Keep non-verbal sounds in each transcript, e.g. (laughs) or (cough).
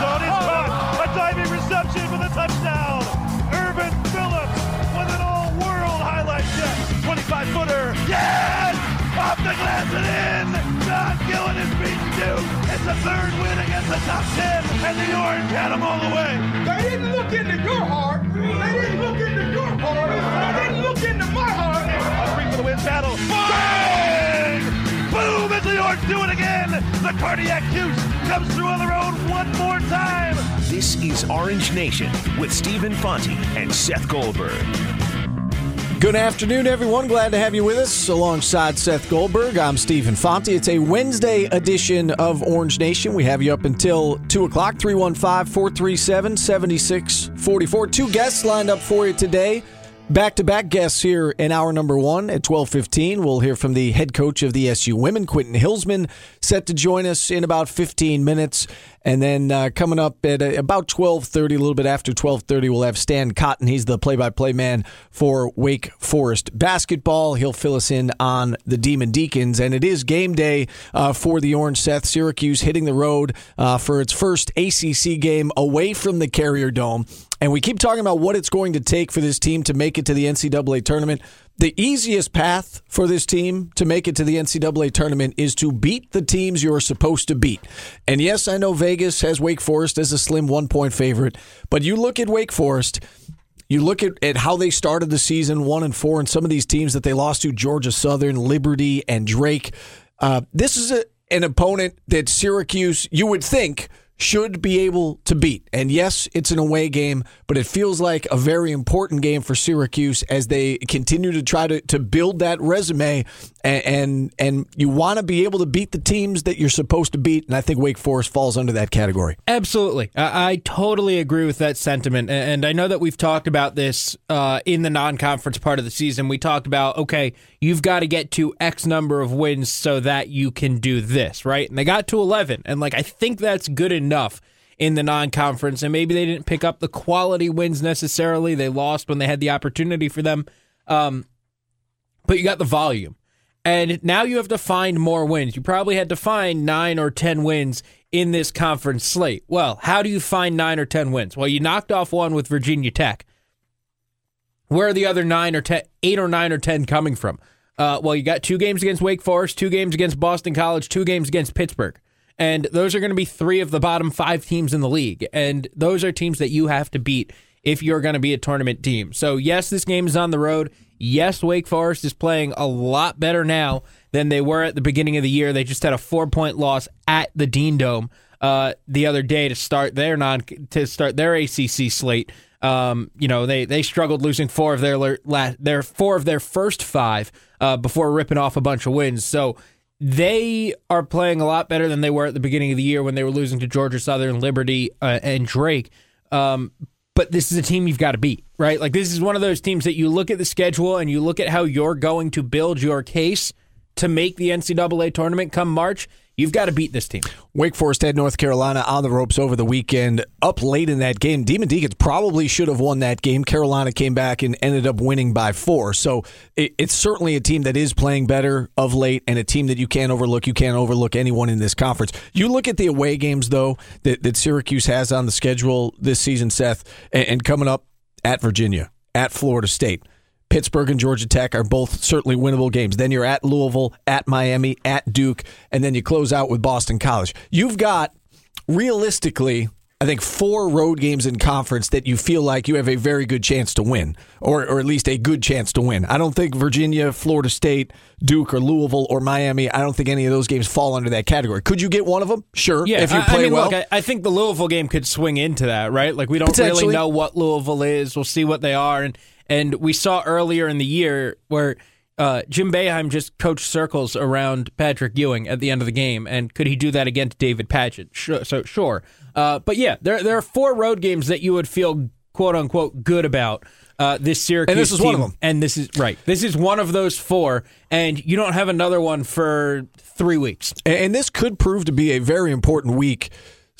zone is caught. A diving reception for the touchdown. Ervin Phillips with an all-world highlight check. 25 footer. Yes! Off the glass and in. John Gillon is beaten Duke. It's a third win against the top 10, and the Orange had them all the way. They didn't look into your heart. They didn't look into your heart. They didn't look into my heart. A three for the win battle. Bang! Boom! It's the Orange do it again. The cardiac 'Cuse comes through on the road one more time. This is Orange Nation with Stephen Fonte and Seth Goldberg. Good afternoon, everyone. Glad to have you with us alongside Seth Goldberg. I'm Stephen Fonte. It's a Wednesday edition of Orange Nation. We have you up until 2 o'clock, 315 437 7644. Two guests lined up for you today. Back to back guests here in hour number one at 1215. We'll hear from the head coach of the SU women, Quentin Hillsman, set to join us in about 15 minutes. And then uh, coming up at uh, about 12:30, a little bit after 12:30, we'll have Stan Cotton. He's the play-by-play man for Wake Forest basketball. He'll fill us in on the Demon Deacons, and it is game day uh, for the Orange Seth. Syracuse hitting the road uh, for its first ACC game away from the Carrier Dome. And we keep talking about what it's going to take for this team to make it to the NCAA tournament. The easiest path for this team to make it to the NCAA tournament is to beat the teams you're supposed to beat. And yes, I know Vegas has Wake Forest as a slim one point favorite, but you look at Wake Forest. You look at, at how they started the season, one and four, and some of these teams that they lost to Georgia Southern, Liberty, and Drake. Uh, this is a, an opponent that Syracuse, you would think, should be able to beat. And yes, it's an away game, but it feels like a very important game for Syracuse as they continue to try to, to build that resume. And, and, and you want to be able to beat the teams that you're supposed to beat. And I think Wake Forest falls under that category. Absolutely. I, I totally agree with that sentiment. And I know that we've talked about this uh, in the non conference part of the season. We talked about, okay, you've got to get to X number of wins so that you can do this, right? And they got to 11. And like, I think that's good enough enough in the non conference. And maybe they didn't pick up the quality wins necessarily. They lost when they had the opportunity for them. Um, but you got the volume. And now you have to find more wins. You probably had to find nine or 10 wins in this conference slate. Well, how do you find nine or 10 wins? Well, you knocked off one with Virginia Tech. Where are the other nine or eight or nine or 10 coming from? Uh, well, you got two games against Wake Forest, two games against Boston College, two games against Pittsburgh. And those are going to be three of the bottom five teams in the league. And those are teams that you have to beat if you're going to be a tournament team. So, yes, this game is on the road. Yes, Wake Forest is playing a lot better now than they were at the beginning of the year. They just had a four point loss at the Dean Dome uh, the other day to start their non to start their ACC slate. Um, you know, they they struggled losing four of their last their four of their first five uh, before ripping off a bunch of wins. So they are playing a lot better than they were at the beginning of the year when they were losing to Georgia Southern, Liberty, uh, and Drake. Um, but this is a team you've got to beat, right? Like this is one of those teams that you look at the schedule and you look at how you're going to build your case to make the NCAA tournament come March You've got to beat this team. Wake Forest had North Carolina on the ropes over the weekend, up late in that game. Demon Deacons probably should have won that game. Carolina came back and ended up winning by four. So it, it's certainly a team that is playing better of late and a team that you can't overlook. You can't overlook anyone in this conference. You look at the away games, though, that, that Syracuse has on the schedule this season, Seth, and, and coming up at Virginia, at Florida State Pittsburgh and Georgia Tech are both certainly winnable games. Then you're at Louisville, at Miami, at Duke, and then you close out with Boston College. You've got realistically, I think, four road games in conference that you feel like you have a very good chance to win, or, or at least a good chance to win. I don't think Virginia, Florida State, Duke, or Louisville or Miami, I don't think any of those games fall under that category. Could you get one of them? Sure. Yeah, if you play I mean, well. Look, I, I think the Louisville game could swing into that, right? Like, we don't really know what Louisville is. We'll see what they are. And and we saw earlier in the year where uh, Jim Boeheim just coached circles around Patrick Ewing at the end of the game, and could he do that again to David Padgett? Sure, so sure, uh, but yeah, there there are four road games that you would feel quote unquote good about. Uh, this Syracuse and this is team, one of them. and this is right. This is one of those four, and you don't have another one for three weeks. And this could prove to be a very important week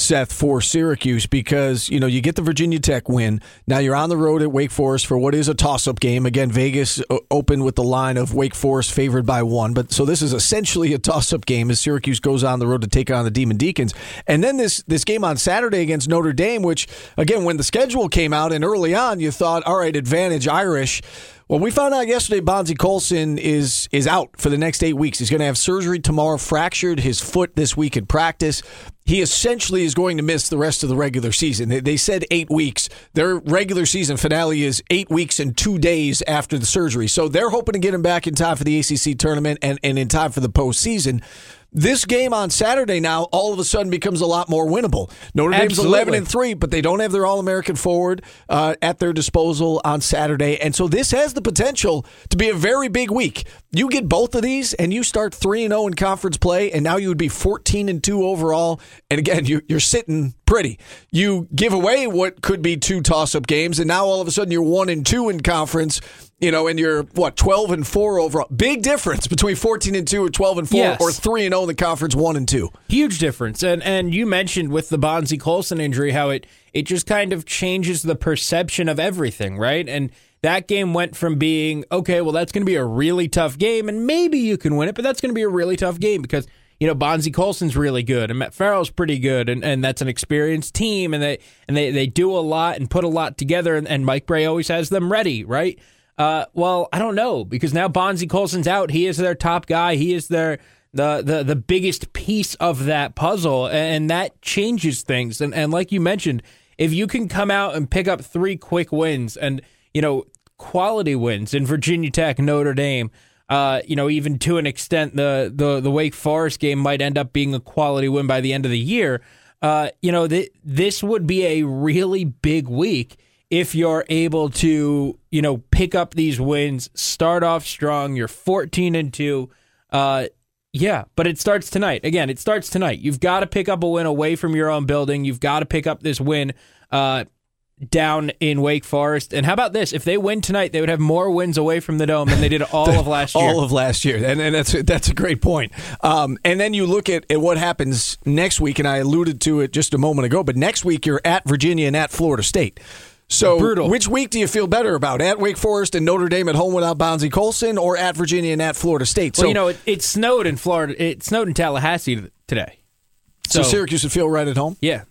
Seth, for Syracuse because, you know, you get the Virginia Tech win. Now you're on the road at Wake Forest for what is a toss up game. Again, Vegas uh, opened with the line of Wake Forest favored by one. But so this is essentially a toss up game as Syracuse goes on the road to take on the Demon Deacons. And then this, this game on Saturday against Notre Dame, which, again, when the schedule came out and early on, you thought, all right, advantage Irish. Well, we found out yesterday Bonzie Colson is is out for the next eight weeks. He's going to have surgery tomorrow, fractured his foot this week in practice. He essentially is going to miss the rest of the regular season. They, they said eight weeks. Their regular season finale is eight weeks and two days after the surgery. So they're hoping to get him back in time for the ACC tournament and, and in time for the postseason. This game on Saturday now all of a sudden becomes a lot more winnable. Notre Dame's Absolutely. eleven and three, but they don't have their All American forward uh, at their disposal on Saturday, and so this has the potential to be a very big week. You get both of these, and you start three and zero in conference play, and now you would be fourteen and two overall. And again, you, you're sitting pretty. You give away what could be two toss up games, and now all of a sudden you're one and two in conference. You know, and you're what twelve and four overall. Big difference between fourteen and two or twelve and four, Yes. or three and zero in the conference, one and two. Huge difference. And and you mentioned with the Bonzie Colson injury how it it just kind of changes the perception of everything, right? And that game went from being okay, well that's going to be a really tough game and maybe you can win it, but that's going to be a really tough game because you know Bonzie Colson's really good and Matt Farrell's pretty good and, and that's an experienced team and they and they, they do a lot and put a lot together and, and Mike Brey always has them ready, right? Uh, well, I don't know because now Bonzie Colson's out. He is their top guy. He is their the the the biggest piece of that puzzle, and that changes things. And and like you mentioned, if you can come out and pick up three quick wins, and you know quality wins in Virginia Tech, Notre Dame. Uh, you know, even to an extent, the, the the Wake Forest game might end up being a quality win by the end of the year. Uh, you know, th- this would be a really big week if you're able to, you know, pick up these wins, start off strong. You're 14 and two. Uh, yeah, but it starts tonight. Again, it starts tonight. You've got to pick up a win away from your own building. You've got to pick up this win uh, down in Wake Forest. And how about this? If they win tonight, they would have more wins away from the dome than they did all of last (laughs) year. All of last year, and, and that's that's a great point. Um, and then you look at, at what happens next week, and I alluded to it just a moment ago. But next week you're at Virginia and at Florida State. So, Brutal. which week do you feel better about? At Wake Forest and Notre Dame at home without Bonzie Colson, or at Virginia and at Florida State? well, so, you know, it, it snowed in Florida. It snowed in Tallahassee today. so Syracuse would feel right at home. Yeah,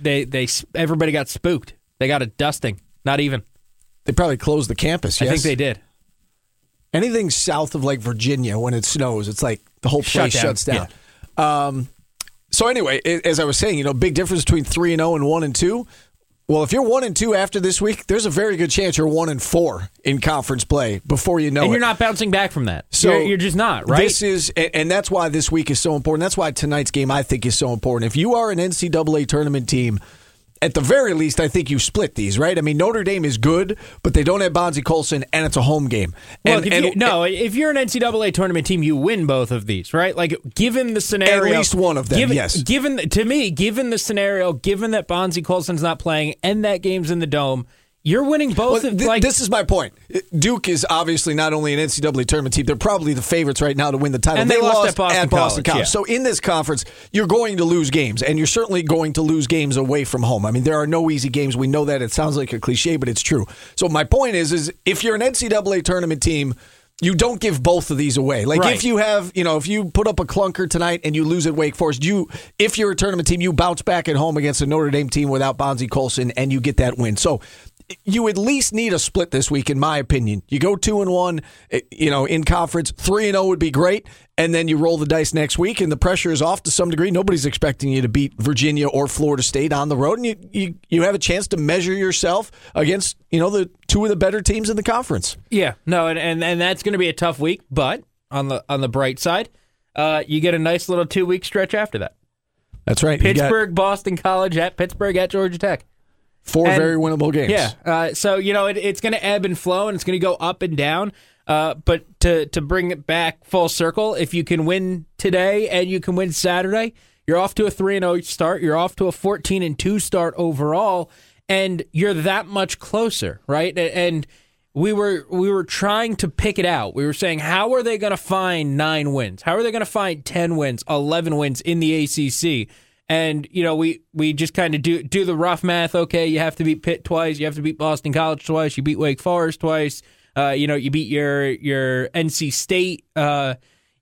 they they everybody got spooked. They got a dusting. Not even. They probably closed the campus. Yes? I think they did. anything south of like Virginia when it snows, it's like the whole place Shut down. shuts down. Um, so anyway, as I was saying, you know, big difference between three and zero and one and two. Well, if you're one and two after this week, there's a very good chance you're one and four in conference play before you know and it. you're not bouncing back from that. So you're, you're just not right. This is, and and that's why this week is so important. That's why tonight's game I think is so important. If you are an NCAA tournament team, at the very least, I think you split these, right? I mean, Notre Dame is good, but they don't have Bonzie Colson, and it's a home game. And, if and- you, no, if you're an NCAA tournament team, you win both of these, right? Like, given the scenario, at least one of them, given, yes. Given to me, given the scenario, given that Bonzie Colson's not playing and that game's in the dome, you're winning both. Well, of, th- like, this is my point. Duke is obviously not only an NCAA tournament team; they're probably the favorites right now to win the title. And they lost at Boston College, yeah. So in this conference, you're going to lose games, and you're certainly going to lose games away from home. I mean, there are no easy games. We know that. It sounds like a cliche, but it's true. So my point is, is if you're an NCAA tournament team. You don't give both of these away. Like Right. if you have, you know, if you put up a clunker tonight and you lose at Wake Forest, you, if you're a tournament team, you bounce back at home against a Notre Dame team without Bonzie Colson and you get that win. So you at least need a split this week, in my opinion. You go two and one, eh, you know, in conference. Three and zero would be great, and then you roll the dice next week, and the pressure is off to some degree. Nobody's expecting you to beat Virginia or Florida State on the road, and you you, you have a chance to measure yourself against you know the two of the better teams in the conference. yeah, no, and and, and that's going to be a tough week. But on the on the bright side, uh, you get a nice little two week stretch after that. That's right. You got Pittsburgh, Boston College at Pittsburgh at Georgia Tech. Four and- very winnable games. Yeah. Uh, so you know it, it's going to ebb and flow, and it's going to go up and down. Uh, but to to bring it back full circle, if you can win today and you can win Saturday, you're off to a three and zero start. You're off to a fourteen and two start overall, and you're that much closer, right? And we were we were trying to pick it out. We were saying, how are they going to find nine wins? How are they going to find ten wins, eleven wins in the ACC? And you know, we we just kind of do do the rough math. Okay, you have to beat Pitt twice. You have to beat Boston College twice. You beat Wake Forest twice. Uh, you know, you beat your your NC State. Uh,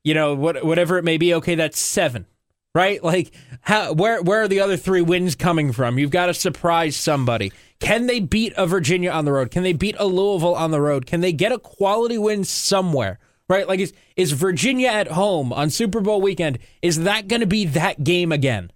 you know, what whatever it may be. Okay, that's seven right? Like, how, where where are the other three wins coming from? You've got to surprise somebody. Can they beat a Virginia on the road? Can they beat a Louisville on the road? Can they get a quality win somewhere? Right? Like, is is Virginia at home on Super Bowl weekend? Is that going to be that game again?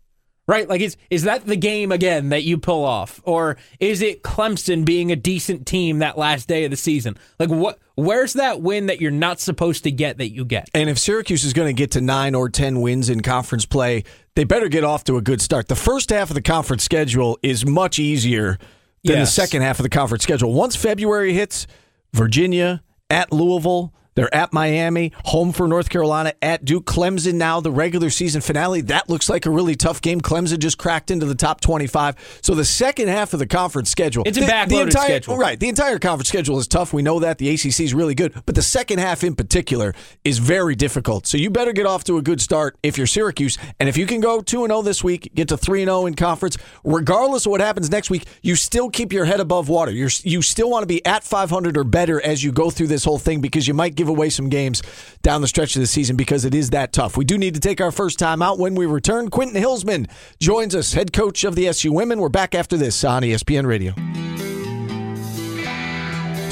Right? Like, is is that the game again that you pull off, or is it Clemson being a decent team that last day of the season? Like, what? Where's that win that you're not supposed to get that you get? And if Syracuse is going to get to nine or ten wins in conference play, they better get off to a good start. The first half of the conference schedule is much easier than Yes. the second half of the conference schedule. Once February hits, Virginia at Louisville. They're at Miami, home for North Carolina, at Duke. Clemson now, the regular season finale. That looks like a really tough game. Clemson just cracked into the top 25. So the second half of the conference schedule. It's a the- the backloaded entire, schedule. Right. The entire conference schedule is tough. We know that. The ACC is really good. But the second half in particular is very difficult. So you better get off to a good start if you're Syracuse. And if you can go 2 0 this week, get to 3 0 in conference, regardless of what happens next week, you still keep your head above water. You're, you still want to be at 500 or better as you go through this whole thing because you might give away some games down the stretch of the season because it is that tough. We do need to take our first time out when we return. Quentin Hillsman joins us, head coach of the SU Women. We're back after this on ESPN Radio.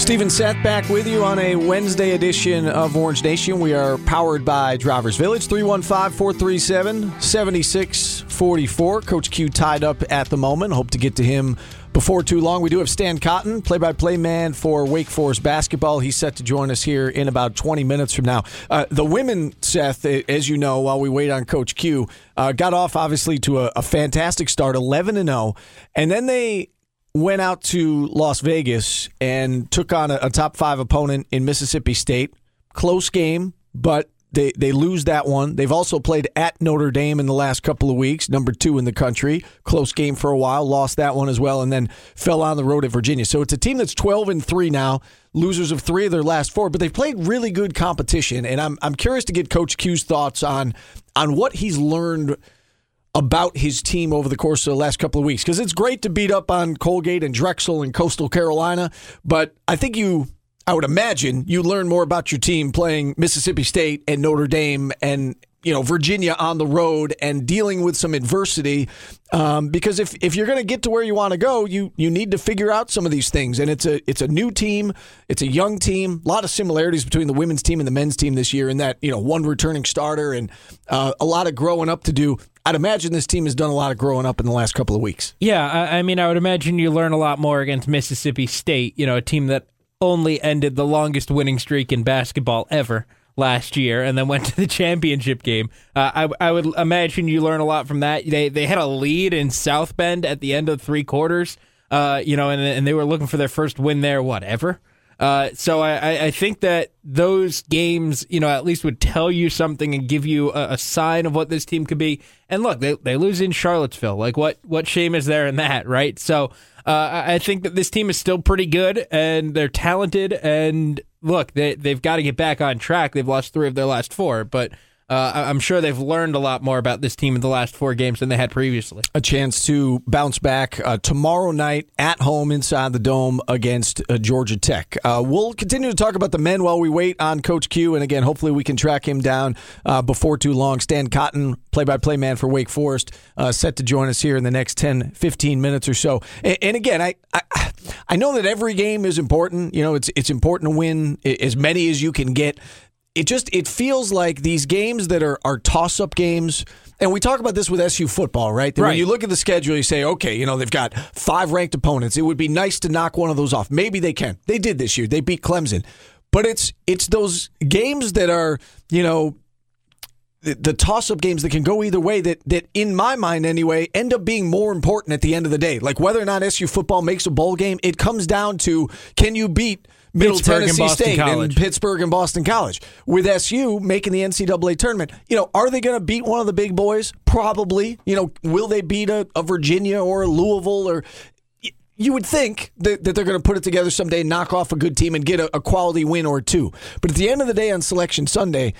Stephen Seth back with you on a Wednesday edition of Orange Nation. We are powered by Drivers Village, 315 437 7644. Coach Q tied up at the moment. Hope to get to him before too long. We do have Stan Cotton, play by play man for Wake Forest basketball. He's set to join us here in about 20 minutes from now. Uh, the women, Seth, as you know, while we wait on Coach Q, uh, got off obviously to a, a fantastic start, 11 and 0. And then they went out to Las Vegas and took on a, a top five opponent in Mississippi State. Close game, but they, they lose that one. They've also played at Notre Dame in the last couple of weeks, number two in the country. Close game for a while, lost that one as well, and then fell on the road at Virginia. So it's a team that's 12 and 3 now, losers of three of their last four, but they've played really good competition. And I'm, I'm curious to get Coach Q's thoughts on, on what he's learned about his team over the course of the last couple of weeks because it's great to beat up on Colgate and Drexel and Coastal Carolina, but I think you, I would imagine, you learn more about your team playing Mississippi State and Notre Dame and you know Virginia on the road and dealing with some adversity. Um, because if if you're going to get to where you want to go, you you need to figure out some of these things. And it's a it's a new team, it's a young team. A lot of similarities between the women's team and the men's team this year. In that you know one returning starter and uh, a lot of growing up to do. I'd imagine this team has done a lot of growing up in the last couple of weeks. Yeah, I, I mean, I would imagine you learn a lot more against Mississippi State. You know, a team that only ended the longest winning streak in basketball ever last year, and then went to the (laughs) championship game. Uh, I, I would imagine you learn a lot from that. They they had a lead in South Bend at the end of three quarters. Uh, you know, and and they were looking for their first win there. Whatever. Uh, so I, I- think that those games, you know, at least would tell you something and give you a, a sign of what this team could be. And look, they they lose in Charlottesville. Like what what shame is there in that, right? So uh, I think that this team is still pretty good and they're talented. And look, they they've got to get back on track. They've lost three of their last four, but. Uh, I'm sure they've learned a lot more about this team in the last four games than they had previously. a chance to bounce back uh, tomorrow night at home inside the dome against uh, Georgia Tech. Uh, we'll continue to talk about the men while we wait on Coach Q, and again, hopefully we can track him down uh, before too long. Stan Cotton, play-by-play man for Wake Forest, uh, set to join us here in the next 10, 15 minutes or so. And, and again, I, I I know that every game is important. You know, it's it's important to win as many as you can get it just it feels like these games that are are toss up games and we talk about this with SU football, right? That When you look at the schedule, you say, okay, you know, they've got five ranked opponents. It would be nice to knock one of those off. Maybe they can. They did this year. They beat Clemson. But it's it's those games that are, you know, the, the toss up games that can go either way that that in my mind anyway end up being more important at the end of the day. Like whether or not SU football makes a bowl game, it comes down to can you beat Middle and Tennessee Boston State College. and Pittsburgh and Boston College. With SU making the NCAA tournament, you know, are they going to beat one of the big boys? Probably. You know, will they beat a, a Virginia or a Louisville or you would think that, that they're going to put it together someday, knock off a good team, and get a, a quality win or two. But at the end of the day, on Selection Sunday,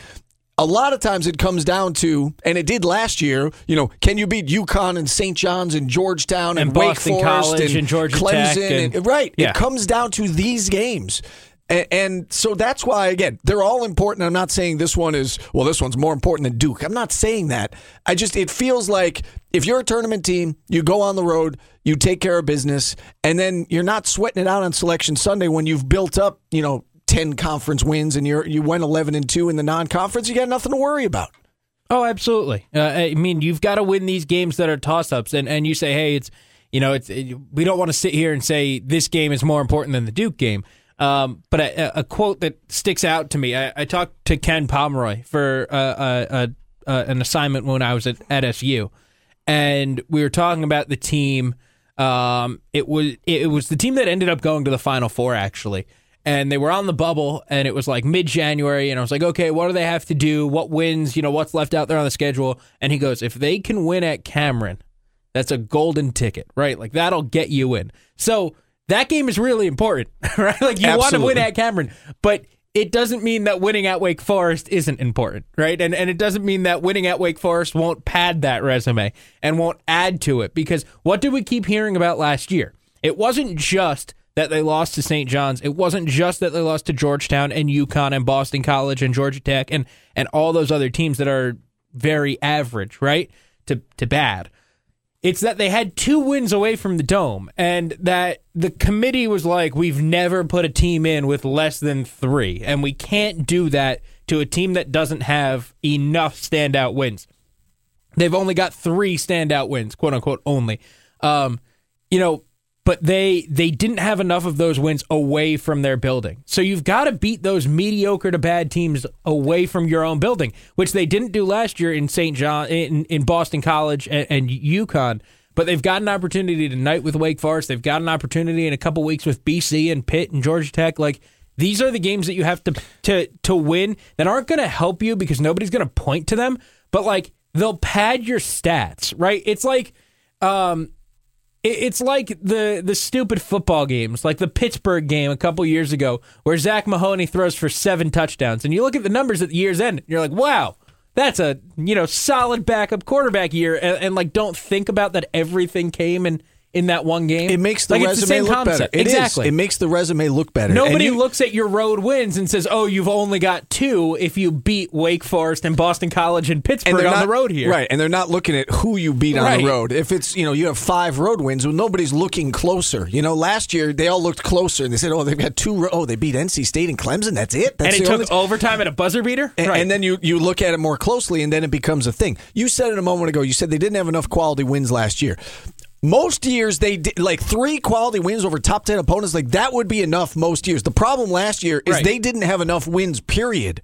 a lot of times it comes down to, and it did last year. You know, can you beat UConn and St. John's and Georgetown and, And Wake Boston Forest College and, and Georgia Clemson? Tech and- right. Yeah. It comes down to these games. And, and so that's why, again, they're all important. I'm not saying this one is, well, this one's more important than Duke. I'm not saying that. I just, it feels like if you're a tournament team, you go on the road, you take care of business, and then you're not sweating it out on Selection Sunday when you've built up, you know, 10 conference wins and you're, you went 11 and 2 in the non conference. You got nothing to worry about. Oh, absolutely. Uh, I mean, you've got to win these games that are toss-ups, and and you say, hey, it's you know, it's it, we don't want to sit here and say this game is more important than the Duke game. Um, but a, a quote that sticks out to me, I, I talked to Ken Pomeroy for uh, uh, uh, uh, an assignment when I was at, at SU, and we were talking about the team. Um, it was it was the team that ended up going to the Final Four actually, and they were on the bubble, and it was like mid January, and I was like, okay, what do they have to do? What wins? You know, what's left out there on the schedule? And he goes, if they can win at Cameron, that's a golden ticket, right? Like that'll get you in. So that game is really important, (laughs) right? Like you want to win at Cameron, but it doesn't mean that winning at Wake Forest isn't important, right? And and it doesn't mean that winning at Wake Forest won't pad that resume and won't add to it because what did we keep hearing about last year? It wasn't just that they lost to St. John's. It wasn't just that they lost to Georgetown and UConn and Boston College and Georgia Tech and and all those other teams that are very average, right? To to bad. It's that they had two wins away from the dome, and that the committee was like, "We've never put a team in with less than three, and we can't do that to a team that doesn't have enough standout wins." They've only got three standout wins, quote unquote, only. Um, you know, but they they didn't have enough of those wins away from their building. So you've got to beat those mediocre to bad teams away from your own building, which they didn't do last year in St. John in, in Boston College and, and UConn. But they've got an opportunity tonight with Wake Forest. They've got an opportunity in a couple weeks with BC and Pitt and Georgia Tech. Like these are the games that you have to to to win that aren't going to help you because nobody's going to point to them. But like they'll pad your stats, right? It's like um, it's like the the stupid football games, like the Pittsburgh game a couple years ago, where Zack Mahoney throws for seven touchdowns, and you look at the numbers at the year's end, and you're like, wow. That's a you know solid backup quarterback year, and, and like don't think about that everything came in in that one game. It makes the like, resume same look concept. better. It is. exactly. It makes the resume look better. Nobody you- looks at your road wins and says, "Oh, you've only got two if you beat Wake Forest and Boston College and Pittsburgh on they're the road here." Right, and they're not looking at who you beat on Right. the road. If it's you know you have five road wins, well, nobody's looking closer. You know, last year they all looked closer, and they said, "Oh, they've got two. Ro- oh, they beat NC State and Clemson. That's it. That's And it the took only- overtime at a buzzer beater. And, right. and then you, you look at it more closely, and then it becomes a thing. You said it a moment ago. You said they didn't have enough quality wins last year. Most years they did like three quality wins over top ten opponents. Like that would be enough most years. The problem last year is Right. they didn't have enough wins. Period.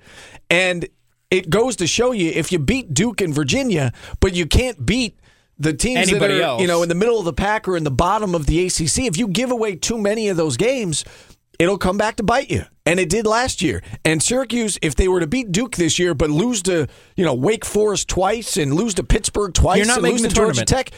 And it goes to show you if you beat Duke and Virginia, but you can't beat the teams Anybody that are else. you know in the middle of the pack or in the bottom of the ACC. If you give away too many of those games, it'll come back to bite you. And it did last year. And Syracuse, if they were to beat Duke this year, but lose to you know Wake Forest twice and lose to Pittsburgh twice You're not and lose to Georgia. Tech,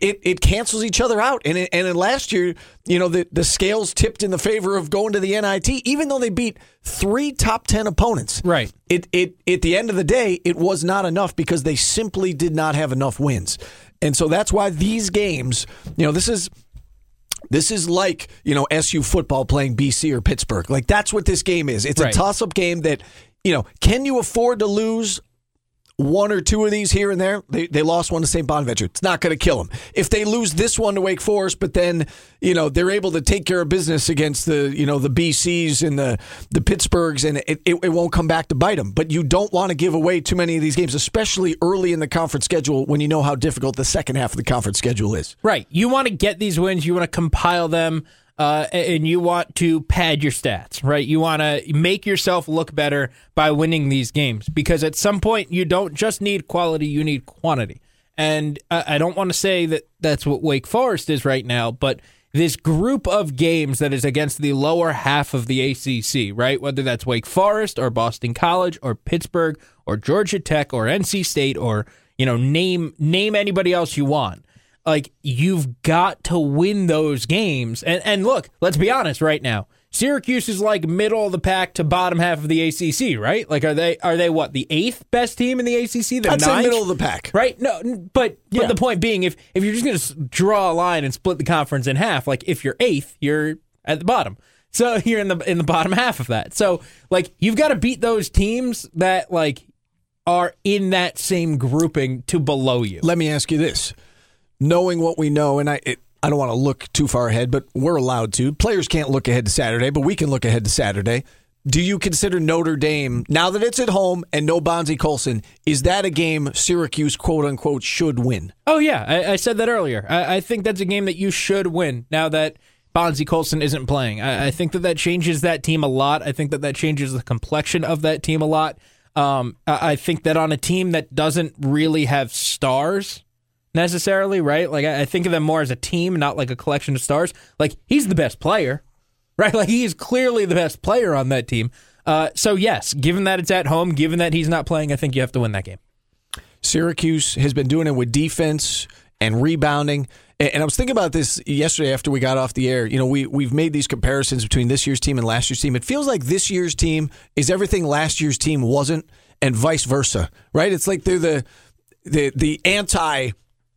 it, it cancels each other out. And it, and in last year, you know the the scales tipped in the favor of going to the NIT, even though they beat three top ten opponents. Right. It it at the end of the day, it was not enough because they simply did not have enough wins. And so that's why these games, you know, this is this is like, you know, SU football playing BC or Pittsburgh. Like that's what this game is. It's Right. a toss-up game that, you know, can you afford to lose one or two of these here and there? They, they lost one to St. Bonaventure. It's not going to kill them. If they lose this one to Wake Forest, but then, you know, they're able to take care of business against the, you know, the BCs and the, the Pittsburghs, and it, it, it won't come back to bite them. But you don't want to give away too many of these games, especially early in the conference schedule when you know how difficult the second half of the conference schedule is. Right. You want to get these wins. You want to compile them, uh, and you want to pad your stats. Right. You want to make yourself look better by winning these games because at some point you don't just need quality; you need quantity. And I I don't want to say that that's what Wake Forest is right now, but this group of games that is against the lower half of the ACC, right? Whether that's Wake Forest or Boston College or Pittsburgh or Georgia Tech or NC State or you know name name anybody else you want like you've got to win those games. And and look, let's be honest right now. Syracuse is like middle of the pack to bottom half of the ACC, right? Like, are they are they what the eighth best team in the ACC? The I'd say middle of the pack. right? No, but Yeah. but the point being, if if you're just going to draw a line and split the conference in half, like if you're eighth, you're at the bottom. So (laughs) you're in the in the bottom half of that. So like you've got to beat those teams that like are in that same grouping to below you. Let me ask you this: knowing what we know, and I. It, I don't want to look too far ahead, but we're allowed to. Players can't look ahead to Saturday, but we can look ahead to Saturday. Do you consider Notre Dame, now that it's at home and no Bonzie Colson, is that a game Syracuse, quote unquote, should win? Oh yeah, I, I said that earlier. I, I think that's a game that you should win. Now that Bonzie Colson isn't playing, I, I think that that changes that team a lot. I think that that changes the complexion of that team a lot. Um, I, I think that on a team that doesn't really have stars necessarily, right? Like I, I think of them more as a team, not like a collection of stars. Like he's the best player, (laughs) right? Like he is clearly the best player on that team. Uh, so yes, given that it's at home, given that he's not playing, I think you have to win that game. Syracuse has been doing it with defense and rebounding. And I was thinking about this yesterday after we got off the air. You know, we we've made these comparisons between this year's team and last year's team. It feels like this year's team is everything last year's team wasn't, and vice versa. Right? It's like they're the the the anti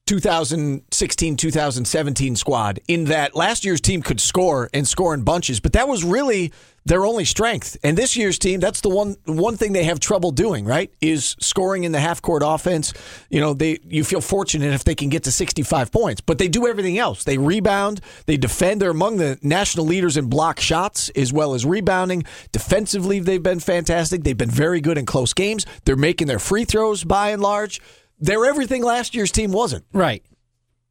2016 2017 squad in that last year's team could score and score in bunches but that was really their only strength. And this year's team that's the one one thing they have trouble doing right is scoring in the half court offense. You know they you feel fortunate if they can get to 65 points but they do everything else. They rebound they defend they're among the national leaders in block shots as well as rebounding. Defensively they've been fantastic. They've been very good in close games. They're making their free throws by and large they're everything last year's team wasn't. Right.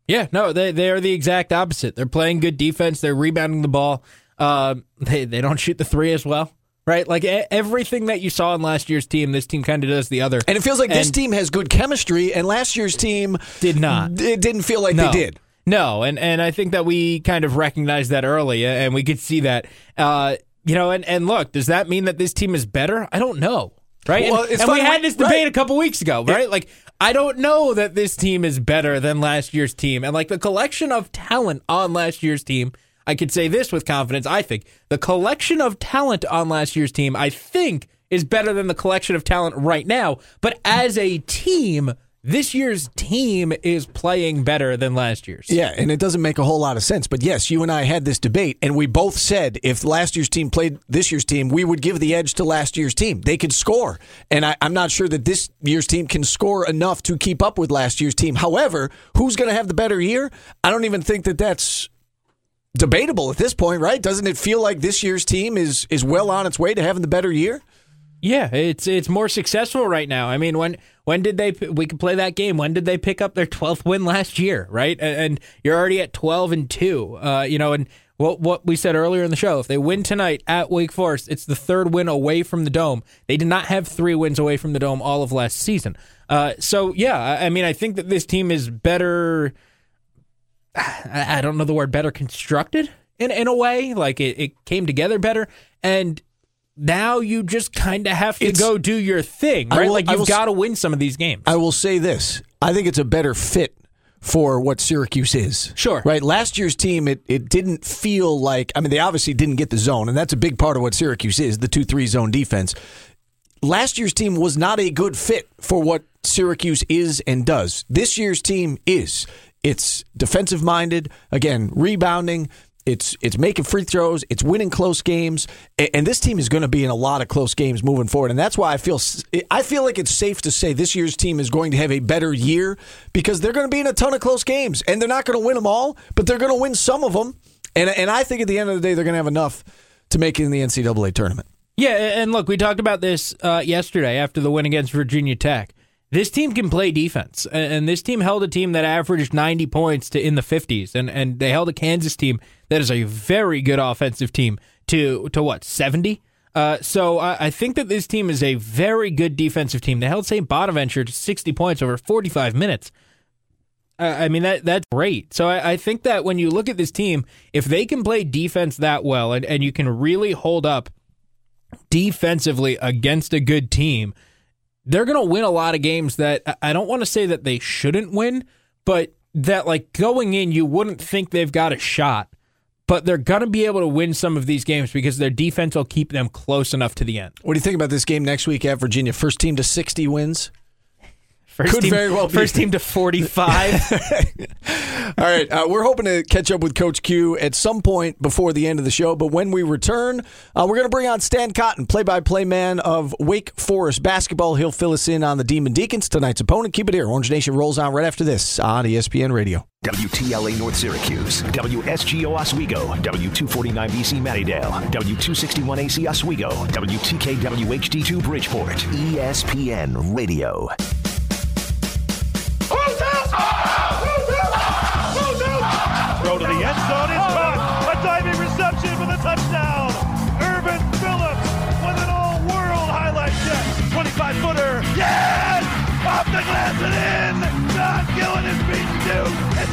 Yeah, no, they they are the exact opposite. They're playing good defense. They're rebounding the ball. Uh, they they don't shoot the three as well. Right, like e- everything that you saw in last year's team, this team kind of does the other. And it feels like this team has good chemistry, and last year's team Did not. It didn't feel like no. they did. No, and and I think that we kind of recognized that early, and we could see that. Uh, you know, and and look, does that mean that this team is better? I don't know. Right, Well, and, and we had this debate right. a couple weeks ago, right? Like, I don't know that this team is better than last year's team, and like the collection of talent on last year's team, I could say this with confidence. I think the collection of talent on last year's team, I think, is better than the collection of talent right now. But as a team, this year's team is playing better than last year's. Yeah, and it doesn't make a whole lot of sense. But yes, you and I had this debate, and we both said if last year's team played this year's team, we would give the edge to last year's team. They could score. And I, I'm not sure that this year's team can score enough to keep up with last year's team. However, who's going to have the better year? I don't even think that that's debatable at this point, right? Doesn't it feel like this year's team is is well on its way to having the better year? Yeah, it's it's more successful right now. I mean, when when did they we could play that game? When did they pick up their 12th win last year, right? And, you're already at 12 and 2. Uh, you know, and what what we said earlier in the show, if they win tonight at Wake Forest, it's the third win away from the Dome. They did not have 3 wins away from the Dome all of last season. Uh, so yeah, I, I mean, I think that this team is better I I don't know the word better constructed in in a way. Like it, it came together better, and now you just kind of have to It's- go do your thing, right? will- like you've got to win some of these games. I will say this. I think it's a better fit for what Syracuse is. Sure. Right. Last year's team, it, it didn't feel like, I mean, they obviously didn't get the zone, and that's a big part of what Syracuse is the 2 3 zone defense. Last year's team was not a good fit for what Syracuse is and does. This year's team is. It's defensive minded, again, rebounding. It's it's making free throws. It's winning close games, A- and this team is going to be in a lot of close games moving forward. And that's why I feel I feel like it's safe to say this year's team is going to have a better year because they're going to be in a ton of close games, and they're not going to win them all, but they're going to win some of them. And and I think at the end of the day, they're going to have enough to make it in the NCAA tournament. Yeah, and look, we talked about this uh, yesterday after the win against Virginia Tech. This team can play defense, and this team held a team that averaged 90 points to in the 50s, and, and they held a Kansas team that is a very good offensive team to to what 70. Uh, so I, I think that this team is a very good defensive team. They held St. Bonaventure to 60 points over 45 minutes. I I mean that that's great. So I, I think that when you look at this team, if they can play defense that well, and, and you can really hold up defensively against a good team, they're going to win a lot of games that I- don't want to say that they shouldn't win, but that like going in, you wouldn't think they've got a shot. but they're going to be able to win some of these games because their defense will keep them close enough to the end. What do you think about this game next week at Virginia? First team to 60 wins? First Could team, very well be. First team to 45. (laughs) (laughs) All right, uh, we're hoping to catch up with Coach Q at some point before the end of the show. But when we return, uh, we're going to bring on Stan Cotton, play-by-play man of Wake Forest basketball. He'll fill us in on the Demon Deacons tonight's opponent. Keep it here. Orange Nation rolls on right after this on ESPN Radio. WTLA North Syracuse, WSGO Oswego, W249BC Mattydale, W261AC Oswego, WTKWHD2 Bridgeport, ESPN Radio.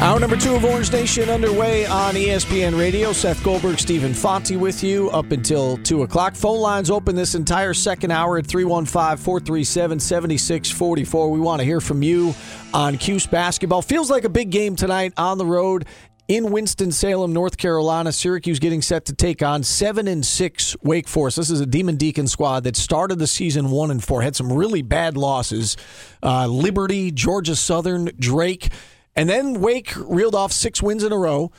Hour number two of Orange Nation underway on ESPN Radio. Seth Goldberg, Stephen Fonte with you up until 2 o'clock. Phone lines open this entire second hour at 315 437 7644. We want to hear from you on Cuse basketball. Feels like a big game tonight on the road in Winston-Salem, North Carolina. Syracuse getting set to take on 7 and 6 Wake Forest. This is a Demon Deacon squad that started the season 1 and 4. Had some really bad losses. Uh, Liberty, Georgia Southern, Drake. And then Wake reeled off six wins in a row.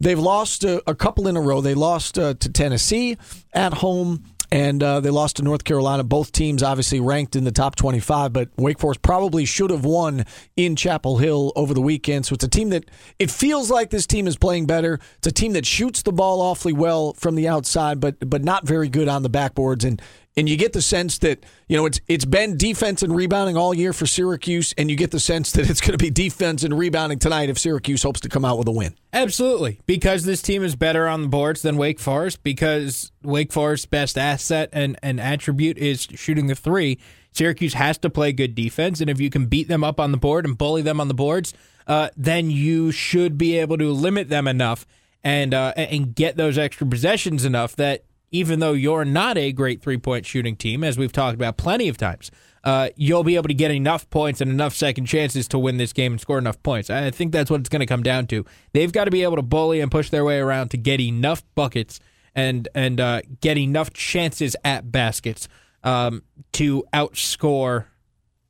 They've lost a, a couple in a row. They lost uh, to Tennessee at home, and uh, they lost to North Carolina. Both teams obviously ranked in the top 25, but Wake Forest probably should have won in Chapel Hill over the weekend. So it's a team that it feels like this team is playing better. It's a team that shoots the ball awfully well from the outside, but but not very good on the backboards. And and you get the sense that you know it's it's been defense and rebounding all year for Syracuse, and you get the sense that it's going to be defense and rebounding tonight if Syracuse hopes to come out with a win. Absolutely. Because this team is better on the boards than Wake Forest, because Wake Forest's best asset and, and attribute is shooting the three. Syracuse has to play good defense, and if you can beat them up on the board and bully them on the boards, uh, then you should be able to limit them enough and uh, and get those extra possessions enough that even though you're not a great three point shooting team, as we've talked about plenty of times, uh, you'll be able to get enough points and enough second chances to win this game and score enough points. I think that's what it's going to come down to. They've got to be able to bully and push their way around to get enough buckets and and uh, get enough chances at baskets um, to outscore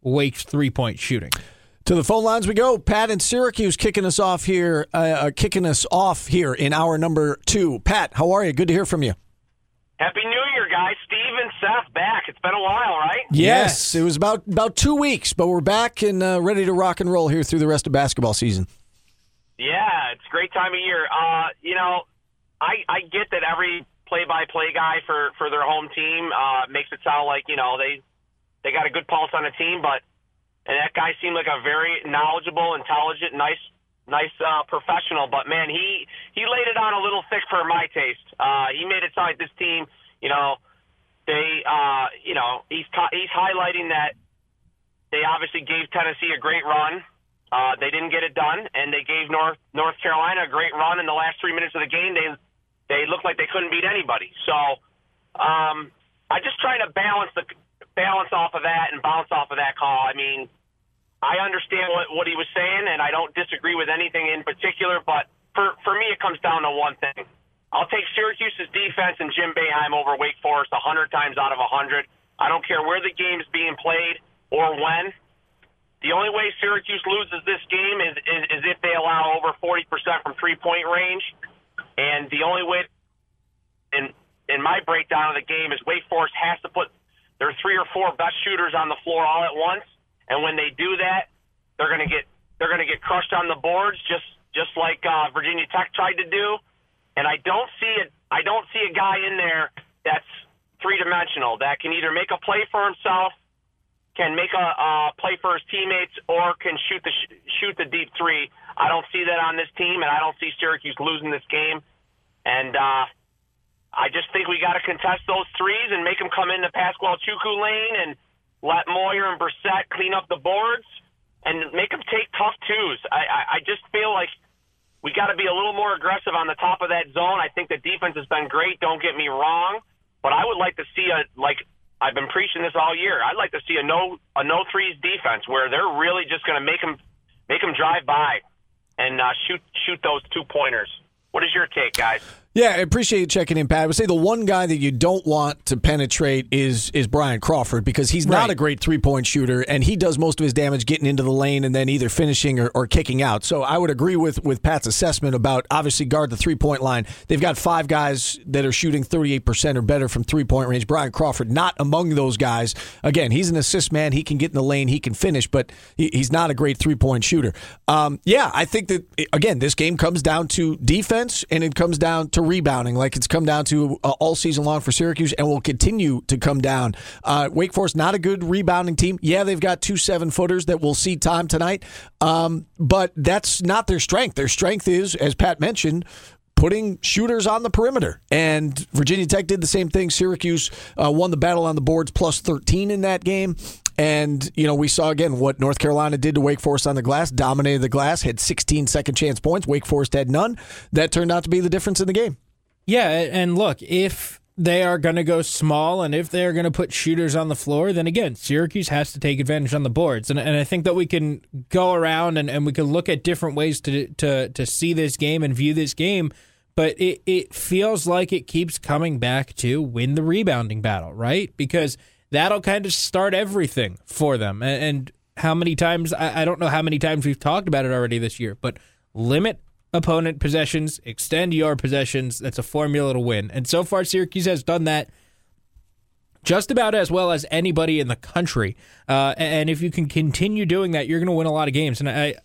Wake's three point shooting. To the phone lines we go. Pat in Syracuse kicking us off here, uh, uh, kicking us off here in hour number two. Pat, how are you? Good to hear from you. Happy New Year, guys. Steve and Seth back. It's been a while, right? Yes, it was about about two weeks, but we're back and uh, ready to rock and roll here through the rest of basketball season. Yeah, it's a great time of year. Uh, you know, I I get that every play-by-play guy for for their home team uh, makes it sound like you know they they got a good pulse on the team, but and that guy seemed like a very knowledgeable, intelligent, nice nice uh, professional. But man, he he laid it on a little thick for my taste. Uh, he made it sound like this team, you know, they uh, you know he's he's highlighting that they obviously gave Tennessee a great run. Uh, they didn't get it done, and they gave North North Carolina a great run in the last three minutes of the game. They they looked like they couldn't beat anybody. So um, I just trying to balance the balance off of that and bounce off of that call. I mean, I understand what what he was saying, and I don't disagree with anything in particular. But for for me, it comes down to one thing. I'll take Syracuse's defense and Jim Boeheim over Wake Forest a hundred times out of a hundred. I don't care where the game's being played or when. The only way Syracuse loses this game is, is, is if they allow over 40% from three point range. And the only way, in, in my breakdown of the game, is Wake Forest has to put their three or four best shooters on the floor all at once. And when they do that, they're going to get they're going to get crushed on the boards, just just like uh, Virginia Tech tried to do. And I don't see it. I don't see a guy in there that's three dimensional that can either make a play for himself can make a uh, play for his teammates or can shoot the sh- shoot the deep three. I don't see that on this team, and I don't see Syracuse losing this game. And uh, I just think we got to contest those threes and make them come into Paschal Chukwu lane and let Moyer and Brissett clean up the boards and make them take tough twos. I, I, I just feel like we got to be a little more aggressive on the top of that zone. I think the defense has been great. Don't get me wrong, but I would like to see a like I've been preaching this all year. I'd like to see a no a no threes defense where they're really just going to make them make them drive by and uh, shoot shoot those two pointers. What is your take, guys? Yeah, I appreciate you checking in, Pat. I would say the one guy that you don't want to penetrate is is Bryant Crawford because he's not Right. a great three point shooter, and he does most of his damage getting into the lane and then either finishing or, or kicking out. So I would agree with with Pat's assessment about obviously guard the three point line. They've got five guys that are shooting thirty eight percent or better from three point range. Bryant Crawford not among those guys. Again, he's an assist man. He can get in the lane. He can finish, but he, he's not a great three point shooter. Um, yeah, I think that again, this game comes down to defense and it comes down to rebounding, like it's come down to uh, all season long for Syracuse, and will continue to come down. Uh, Wake Forest not a good rebounding team. Yeah, they've got two seven footers that will see time tonight, um, but that's not their strength. Their strength is, as Pat mentioned putting shooters on the perimeter. And Virginia Tech did the same thing. Syracuse uh, won the battle on the boards plus 13 in that game. And, you know, we saw again what North Carolina did to Wake Forest on the glass, dominated the glass, had 16 second chance points. Wake Forest had none. That turned out to be the difference in the game. Yeah, and look, if they are going to go small and if they're going to put shooters on the floor, then again, Syracuse has to take advantage on the boards. And, and I think that we can go around and, and we can look at different ways to, to, to see this game and view this game. But it, it feels like it keeps coming back to win the rebounding battle, right? Because that'll kind of start everything for them. And, and how many times, I, I don't know how many times we've talked about it already this year, but limit opponent possessions, extend your possessions. That's a formula to win. And so far, Syracuse has done that just about as well as anybody in the country. Uh, and if you can continue doing that, you're going to win a lot of games. And I,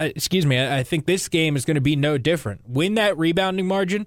excuse me, I think this game is going to be no different. Win that rebounding margin,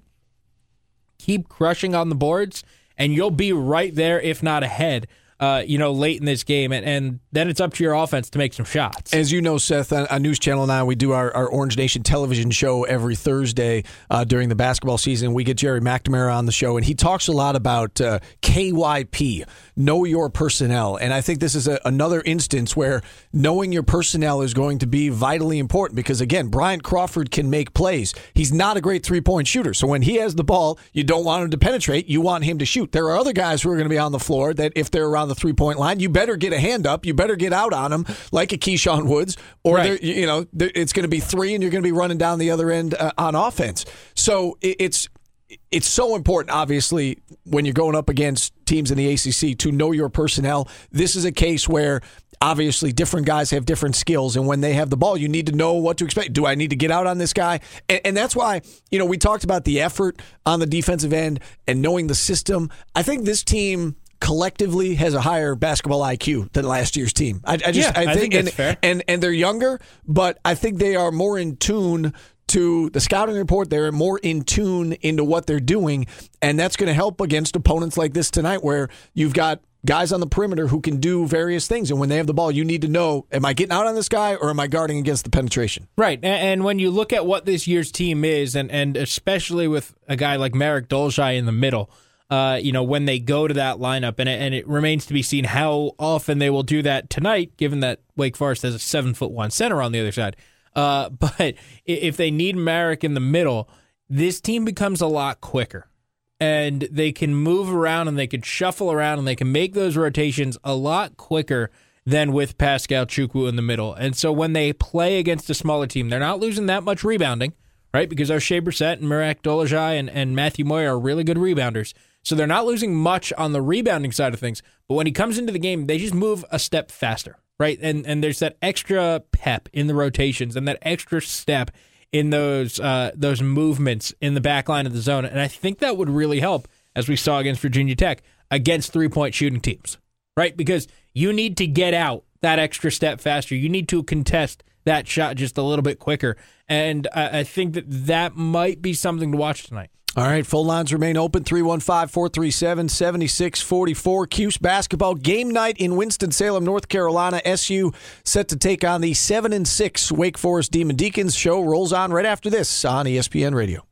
keep crushing on the boards, and you'll be right there, if not ahead. Uh, you know, late in this game, and, and then it's up to your offense to make some shots. As you know, Seth, on, on News Channel 9, we do our, our Orange Nation television show every Thursday uh, during the basketball season. We get Gerry McNamara on the show, and he talks a lot about uh, KYP, know your personnel. And I think this is a, another instance where knowing your personnel is going to be vitally important because, again, Bryant Crawford can make plays. He's not a great three point shooter. So when he has the ball, you don't want him to penetrate, you want him to shoot. There are other guys who are going to be on the floor that if they're around the three point line, you better get a hand up. You better get out on them like a Keyshawn Woods, or Right. you know it's going to be three, and you're going to be running down the other end uh, on offense. So it, it's it's so important, obviously, when you're going up against teams in the ACC to know your personnel. This is a case where obviously different guys have different skills, and when they have the ball, you need to know what to expect. Do I need to get out on this guy? And, and that's why you know we talked about the effort on the defensive end and knowing the system. I think this team collectively has a higher basketball IQ than last year's team. I, I just Yeah, I think and, that's fair. and and they're younger, but I think they are more in tune to the scouting report. They're more in tune into what they're doing, and that's going to help against opponents like this tonight, where you've got guys on the perimeter who can do various things, and when they have the ball, you need to know: Am I getting out on this guy, or am I guarding against the penetration? Right, and when you look at what this year's team is, and and especially with a guy like Marek Dolezaj in the middle, uh, you know, when they go to that lineup, and it, and it remains to be seen how often they will do that tonight, given that Wake Forest has a seven foot one center on the other side. Uh, (laughs) but if they need Marek in the middle, this team becomes a lot quicker and they can move around and they can shuffle around and they can make those rotations a lot quicker than with Paschal Chukwu in the middle. And so when they play against a smaller team, they're not losing that much rebounding, right? Because our Oshae Brissett and Marek Dolezaj and, and Matthew Moyer are really good rebounders. So they're not losing much on the rebounding side of things. But when he comes into the game, they just move a step faster, right? And and there's that extra pep in the rotations and that extra step in those uh, those movements in the back line of the zone. And I think that would really help, as we saw against Virginia Tech, against three point shooting teams, right? Because you need to get out that extra step faster. You need to contest that shot just a little bit quicker. And I, I think that that might be something to watch tonight. All right, phone lines remain open 315 437 7644. Cuse basketball game night in Winston-Salem, North Carolina. SU set to take on the 7 and 6 Wake Forest Demon Deacons. Show rolls on right after this on ESPN Radio.